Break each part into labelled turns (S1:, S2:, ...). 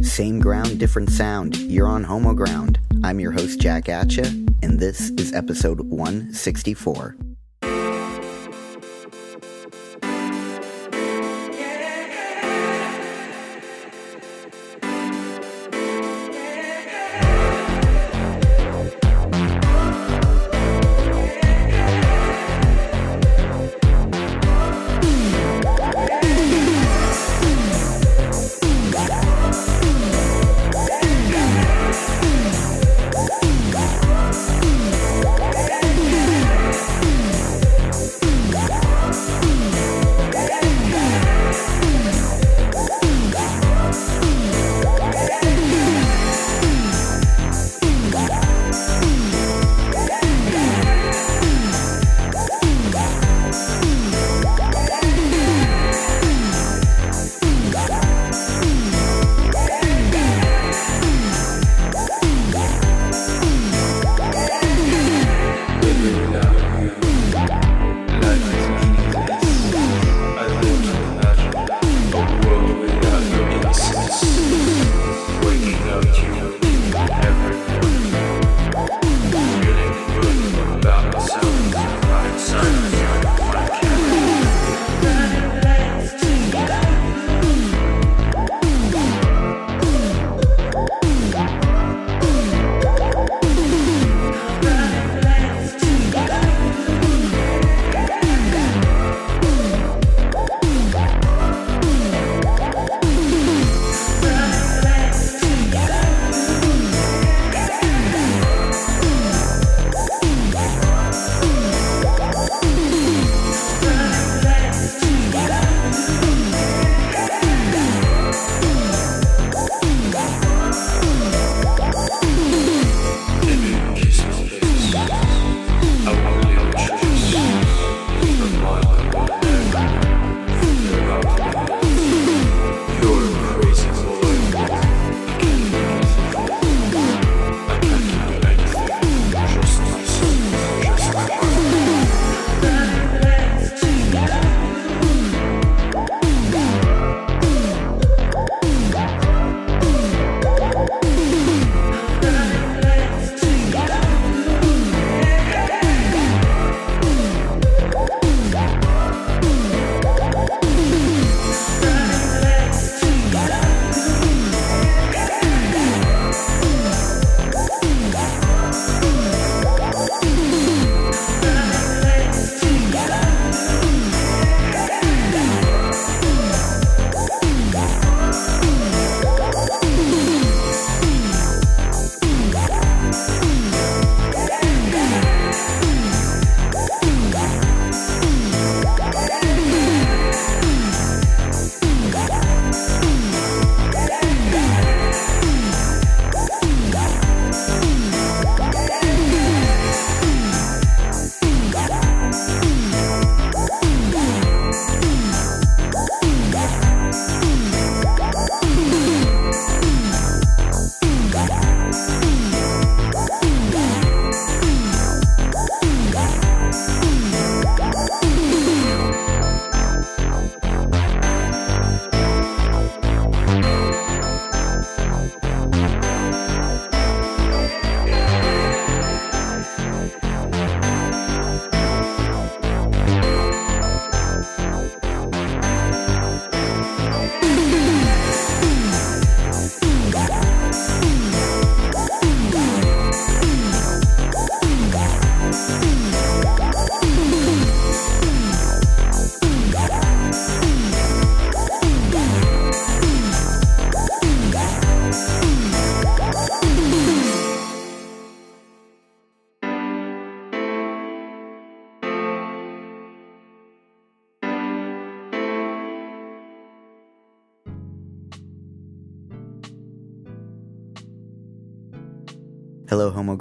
S1: Same ground, different sound. You're on Homo Ground. I'm your host, Jack Atcha, and this is episode 164.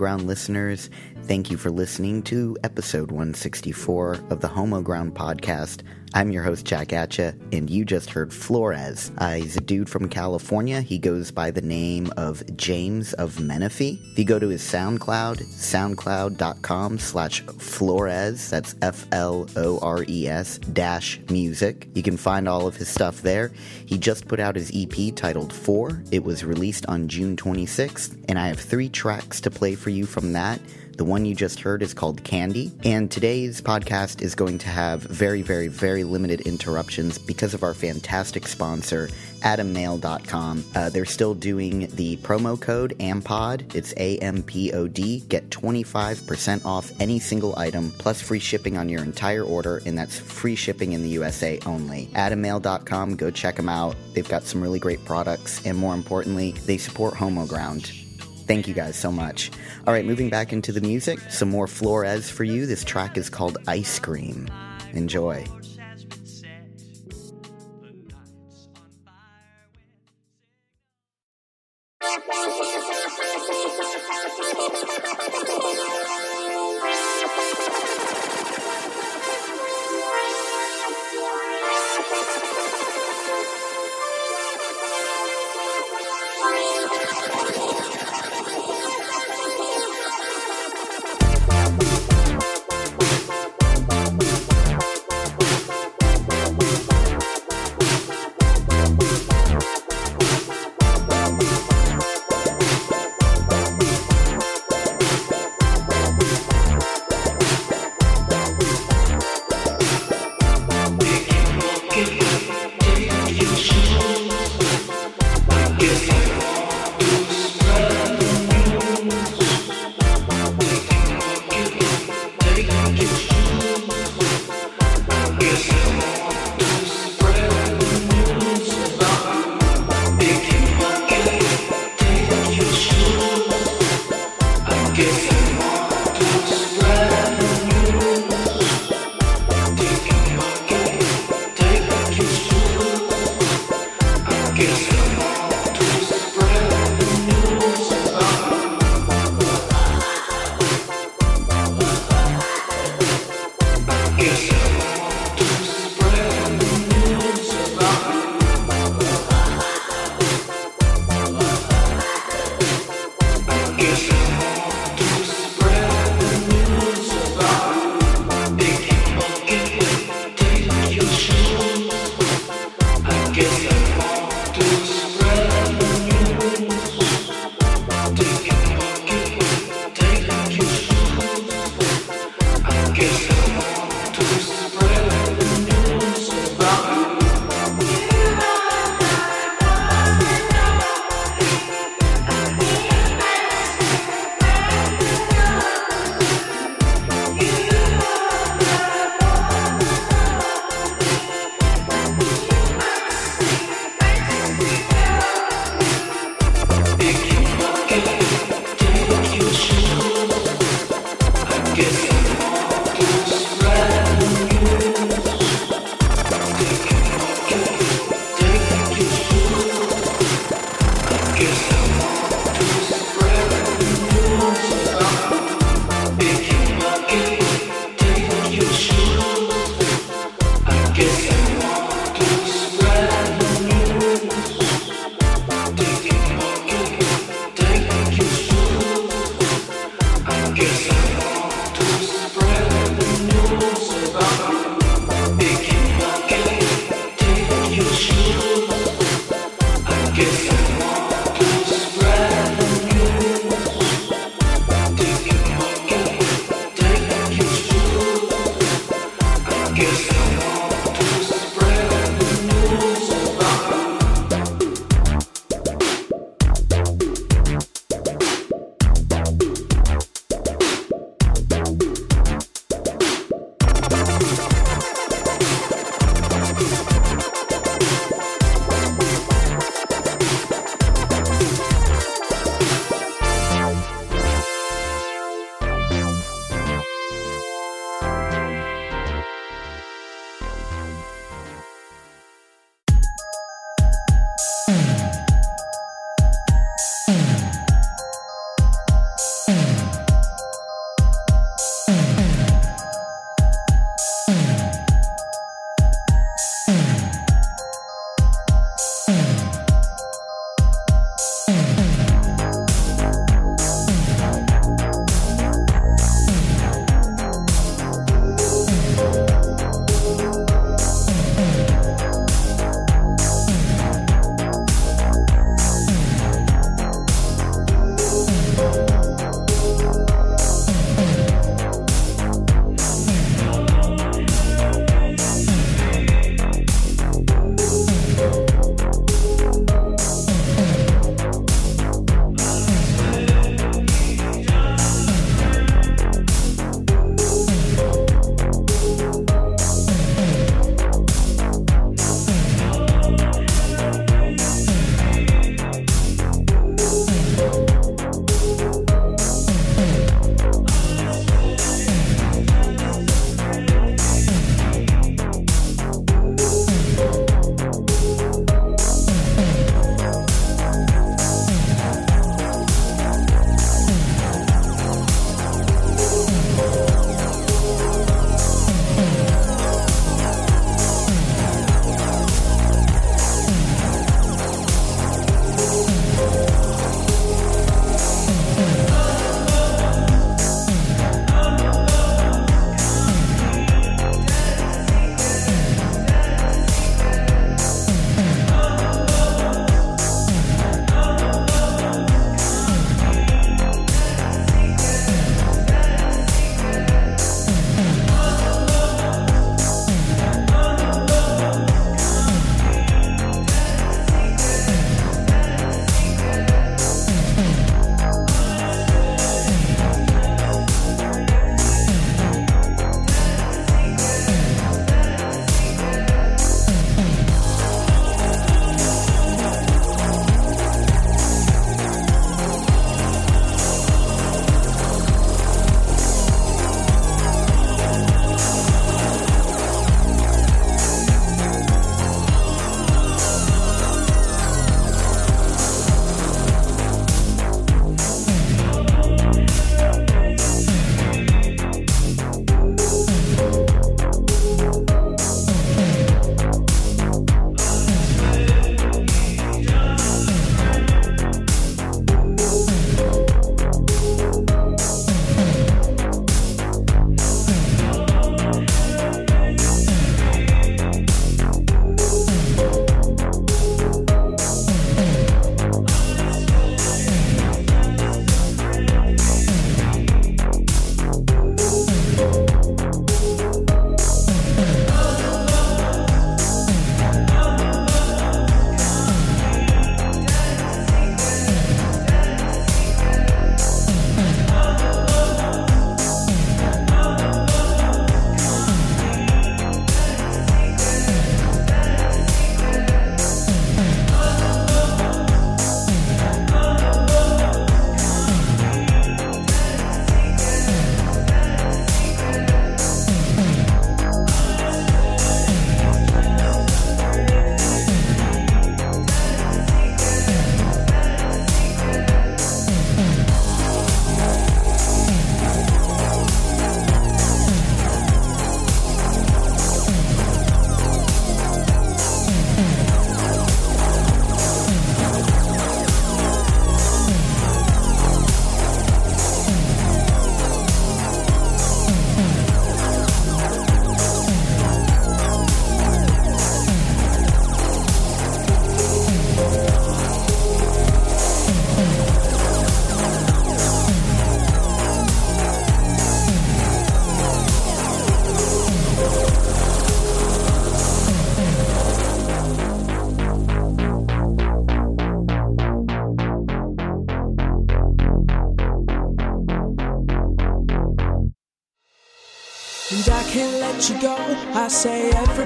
S1: Ground listeners. Thank you for listening to episode 164 of the Homo Ground podcast. I'm your host, Jack Atcha, and you just heard Flores. Uh, he's a dude from California. He goes by the name of James of Menifee. If you go to his SoundCloud, soundcloud.com slash Flores, that's F L O R E S dash music, you can find all of his stuff there. He just put out his EP titled Four. It was released on June 26th, and I have three tracks to play for you from that. The one you just heard is called Candy, and today's podcast is going to have very, very, very limited interruptions because of our fantastic sponsor, AdamNail.com. Uh, they're still doing the promo code AMPOD. It's A M P O D. Get 25% off any single item plus free shipping on your entire order, and that's free shipping in the USA only. AdamNail.com, go check them out. They've got some really great products, and more importantly, they support Homo Ground. Thank you guys so much. All right, moving back into the music, some more Flores for you. This track is called Ice Cream. Enjoy.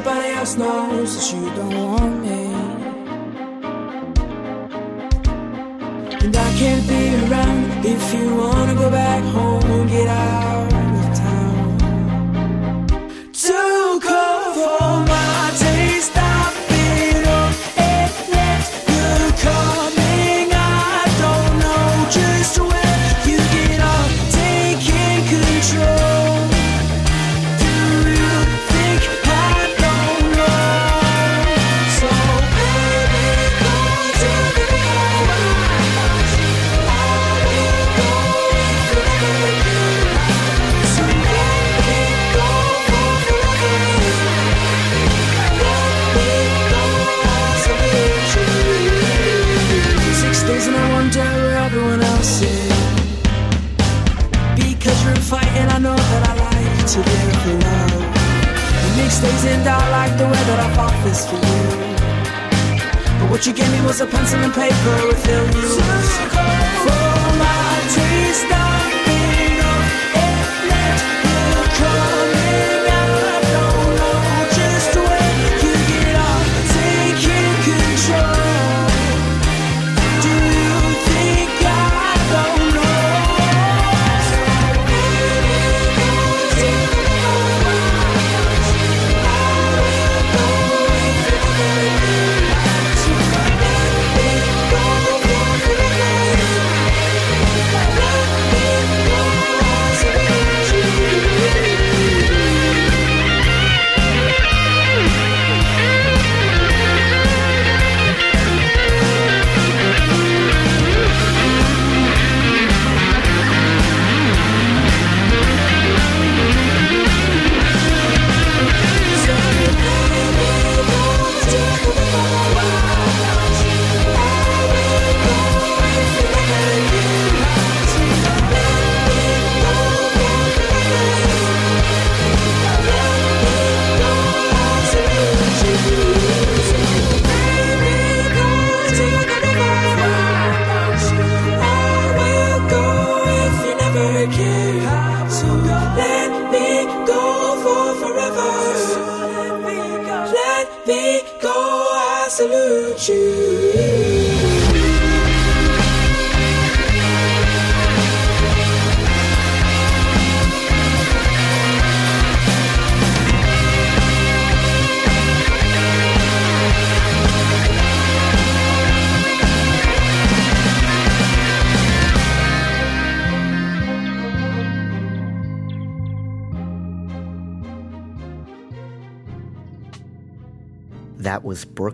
S2: Everybody else knows that you don't want me.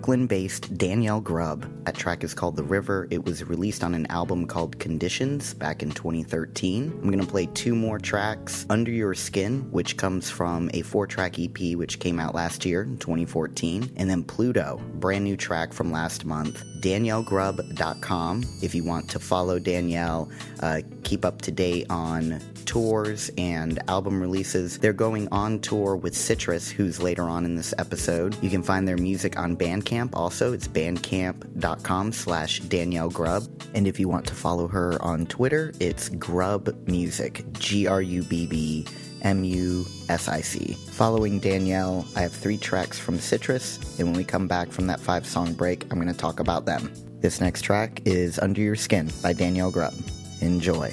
S1: Brooklyn based Danielle Grubb. That track is called The River. It was released on an album called Conditions back in 2013. I'm going to play two more tracks Under Your Skin, which comes from a four track EP which came out last year in 2014, and then Pluto, brand new track from last month. DanielleGrubb.com if you want to follow Danielle, uh, keep up to date on tours and album releases. They're going on tour with Citrus, who's later on in this episode. You can find their music on Bandcamp also. It's bandcamp.com slash Danielle Grubb. And if you want to follow her on Twitter, it's Grubb Music, G R U B B M U S I C. Following Danielle, I have three tracks from Citrus, and when we come back from that five song break, I'm going to talk about them. This next track is Under Your Skin by Danielle Grubb. Enjoy.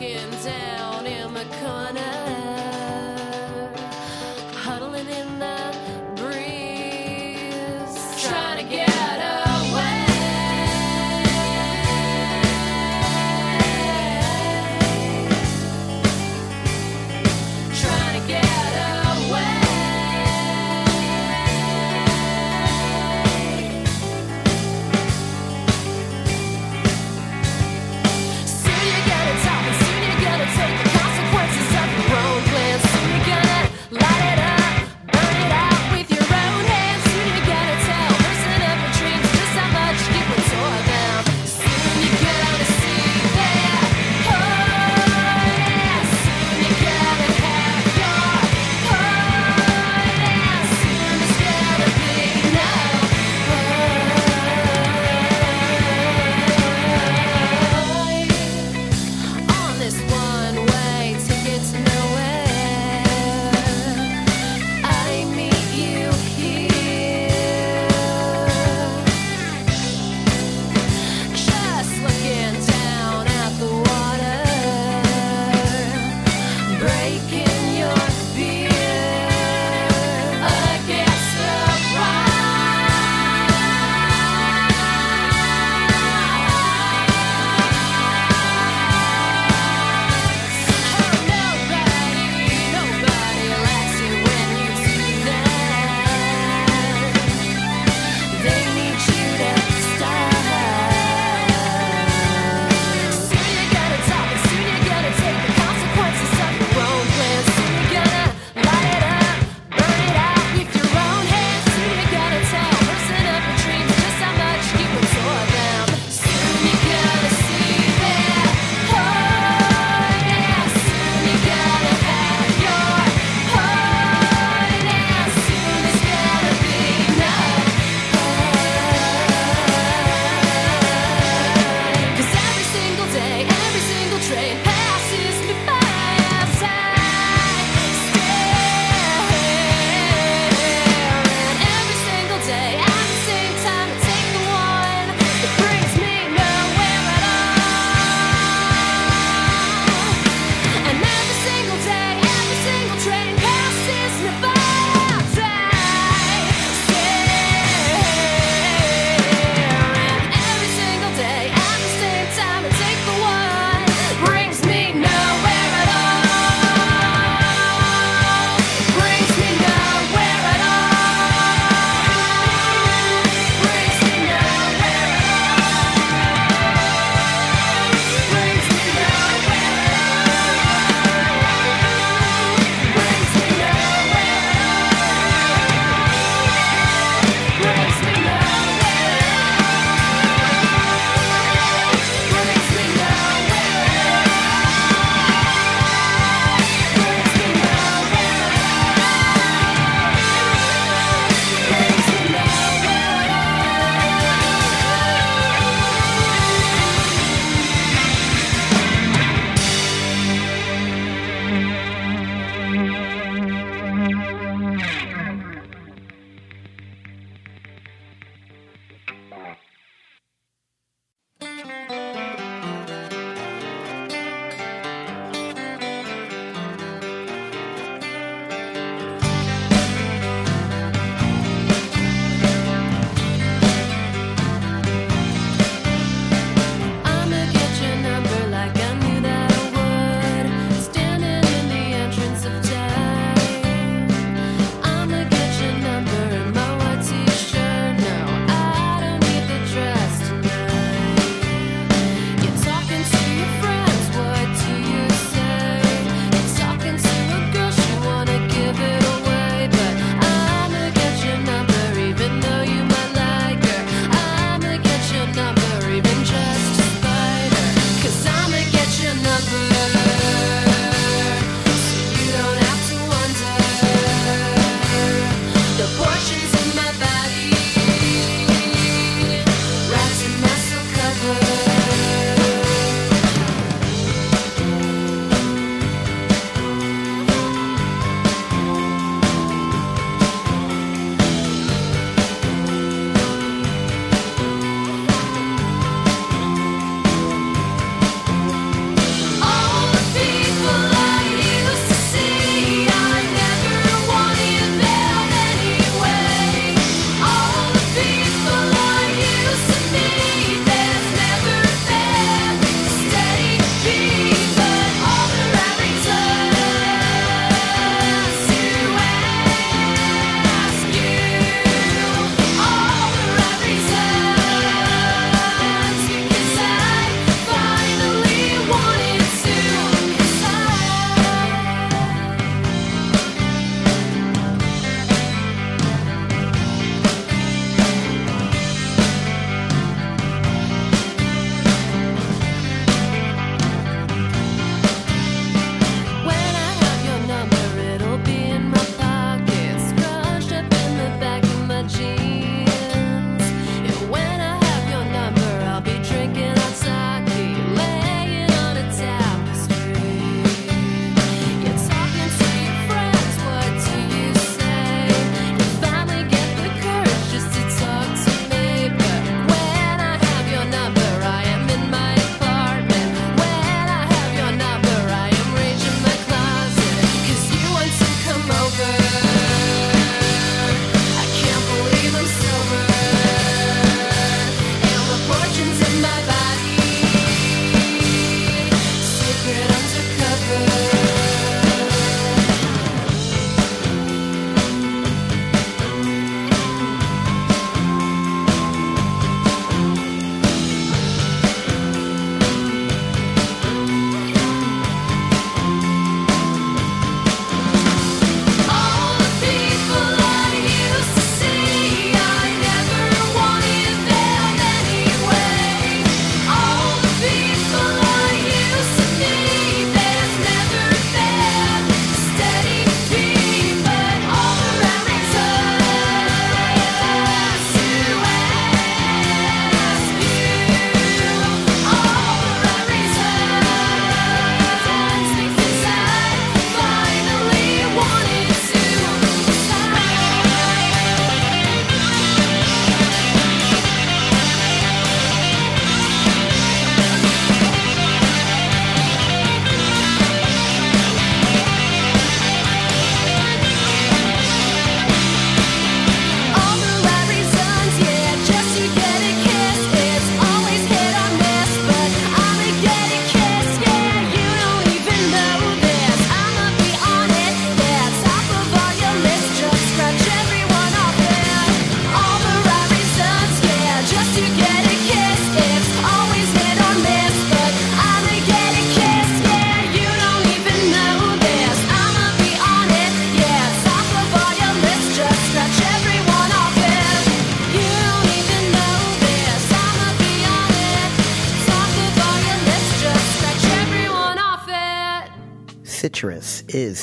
S3: Looking down in the corner,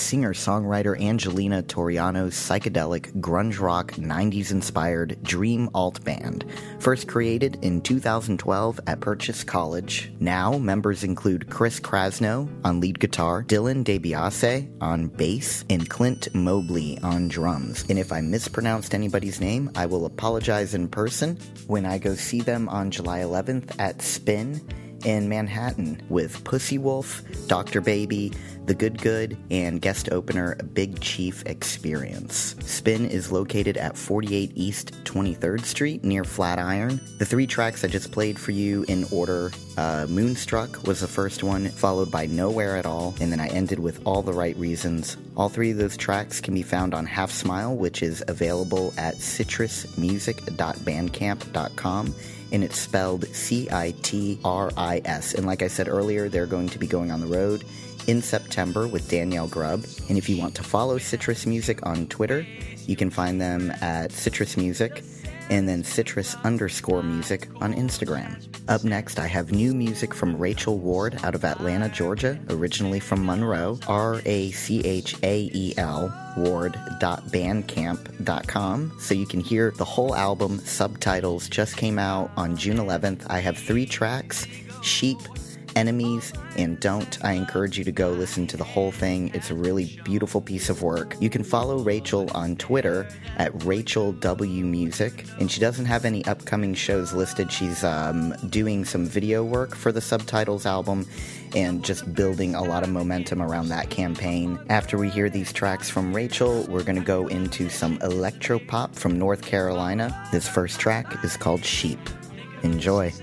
S1: singer songwriter Angelina Toriano's psychedelic grunge rock 90s inspired dream alt band. First created in 2012 at Purchase College. Now, members include Chris Krasno on lead guitar, Dylan DeBiase on bass, and Clint Mobley on drums. And if I mispronounced anybody's name, I will apologize in person when I go see them on July 11th at Spin in Manhattan with Pussy Wolf, Dr. Baby, The Good Good, and guest opener Big Chief Experience. Spin is located at 48 East 23rd Street near Flatiron. The three tracks I just played for you in order uh, Moonstruck was the first one, followed by Nowhere at All, and then I ended with All the Right Reasons. All three of those tracks can be found on Half Smile, which is available at citrismusic.bandcamp.com and it's spelled C I T R I S. And like I said earlier, they're going to be going on the road in September with Danielle Grubb. And if you want to follow Citris Music on Twitter, you can find them at Citris Music and then citris underscore music on Instagram. Up next, I have new music from Rachael Ward out of Atlanta, Georgia, originally from Monroe, R A C H A E L ward.bandcamp.com so you can hear the whole album. Subtitles just came out on June 11th. I have three tracks Sheep, Enemies, and Don't. I encourage you to go listen to the whole thing. It's a really beautiful piece of work. You can follow Rachael on Twitter at Rachael W Music, and she doesn't have any upcoming shows listed. She's um, doing some video work for the Subtitles album and just building a lot of momentum around that campaign. After we hear these tracks from Rachael, we're going to go into some electro pop from North Carolina. This first track is called Sheep. Enjoy.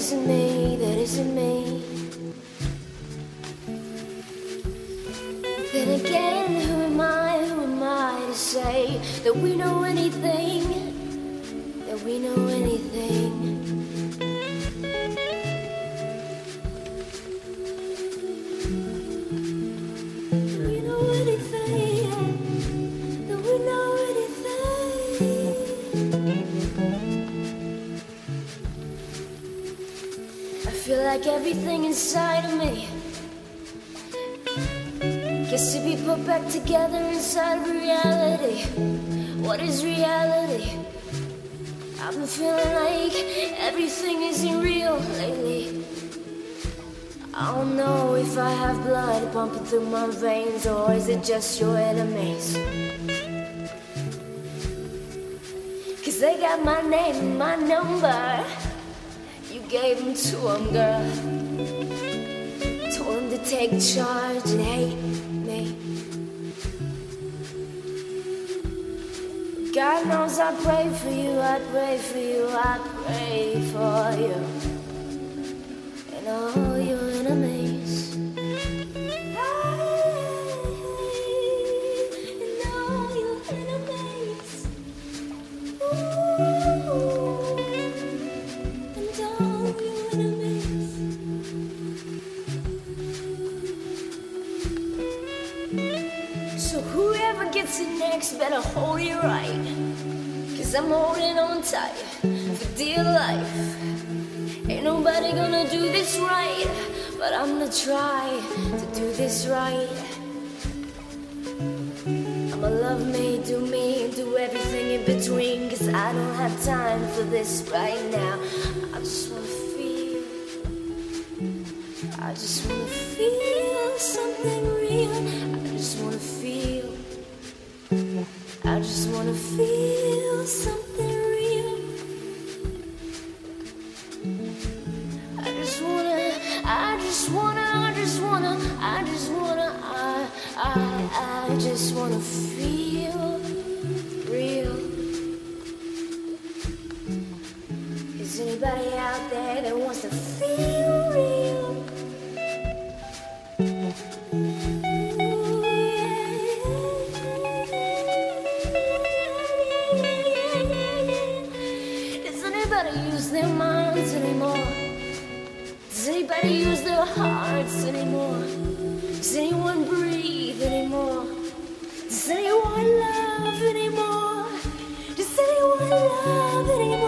S4: Isn't me, that isn't me. Just your enemies? Cause they got my name my number. You gave them to them, girl. Told them to take charge and hate me. God knows I pray for you, I pray for you, I pray for you. And all your better hold you right. Cause I'm holding on tight for dear life. Ain't nobody gonna do this right, but I'm gonna try to do this right. I'ma love me, do me, do everything in between. Cause I don't have time for this right now. I just wanna feel. I just wanna feel something real. I just wanna feel. I just wanna feel something real. I just wanna, I just wanna, I just wanna, I just wanna, I, I, I just wanna feel real. Is anybody out there that wants to feel hearts anymore? Does anyone breathe anymore? Does anyone love anymore? Does anyone love anymore?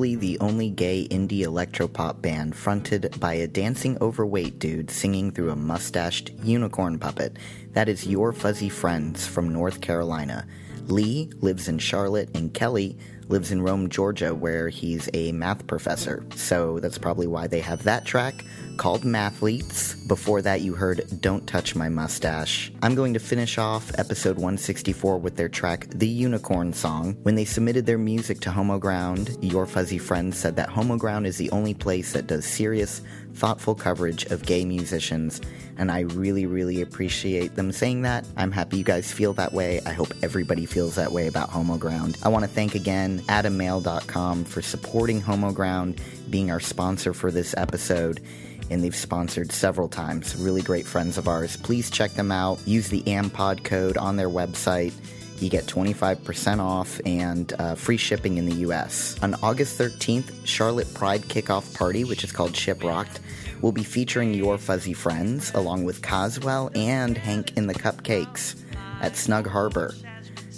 S1: Probably the only gay indie electropop band fronted by a dancing overweight dude singing through a mustached unicorn puppet. That is Your Fuzzy Friends from North Carolina. Lee lives in Charlotte, and Kelly lives in Rome, Georgia, where he's a math professor. So that's probably why they have that track called Mathletes. Before that, you heard Don't Touch My Mustache. I'm going to finish off episode 164 with their track The Unicorn Song. When they submitted their music to Homo Ground, Your Fuzzy Friends said that Homo Ground is the only place that does serious, thoughtful coverage of gay musicians, and I really, really appreciate them saying that. I'm happy you guys feel that way. I hope everybody feels that way about Homo Ground. I want to thank again AdamMale.com for supporting Homo Ground, being our sponsor for this episode and they've sponsored several times. Really great friends of ours. Please check them out. Use the AMPOD code on their website. You get 25% off and uh, free shipping in the US. On August 13th, Charlotte Pride Kickoff Party, which is called Shiprocked, will be featuring Your Fuzzy Friends along with Coswell and Hank in the Cupcakes at Snug Harbor.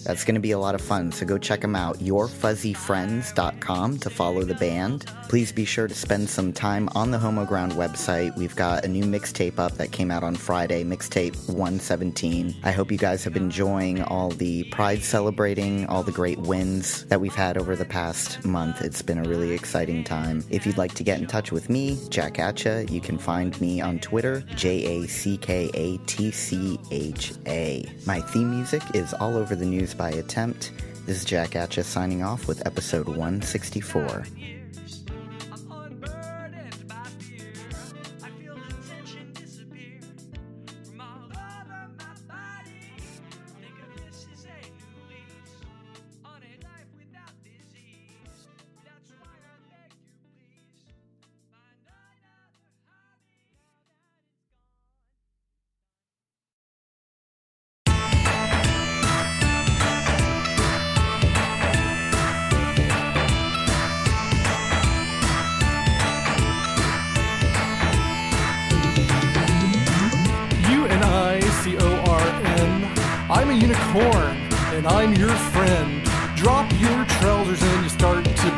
S1: That's going to be a lot of fun, so go check them out. YourFuzzyFriends.com to follow the band. Please be sure to spend some time on the Homo Ground website. We've got a new mixtape up that came out on Friday, mixtape 117. I hope you guys have been enjoying all the pride celebrating, all the great wins that we've had over the past month. It's been a really exciting time. If you'd like to get in touch with me, Jack Atcha, you can find me on Twitter, J A C K A T C H A. My theme music is All Over the News by Attempt. This is Jack Atcha signing off with episode 164.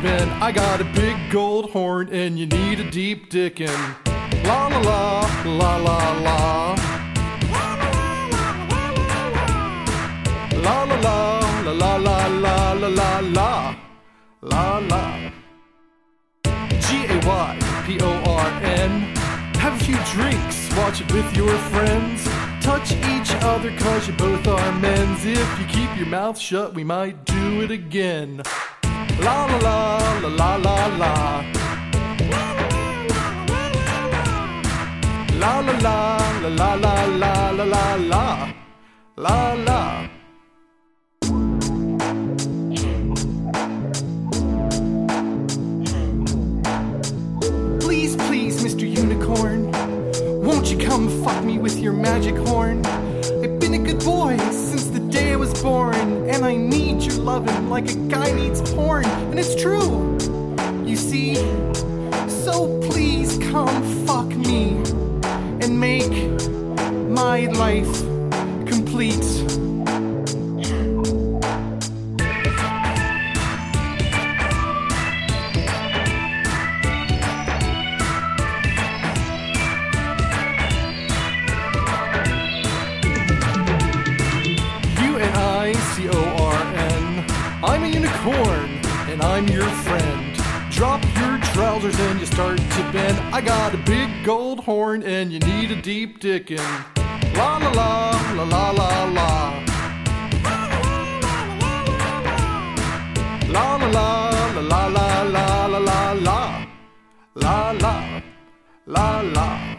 S5: Start. I got a big gold horn, and you need a deep dickin'. La la la, la la la. La la la, la la la la la la la. La la. G A Y P O R N. Have a few drinks, watch it with your friends. Touch each other cause you both are men's. If you keep your mouth shut, we might do it again. La la la la la la la. La la la la la la la la la la. La. Please, please, Mr. Unicorn, won't you come fuck me with your magic horn? I've been a good boy foreign, and I need your loving like a guy needs porn, and it's true. You see, so please come fuck me and make my life complete. corn, and I'm your friend. Drop your trousers and you start to bend. I got a big gold horn and you need a deep dickin'. La la la, la la la la. La la la, la la la la la la la. La la, la la.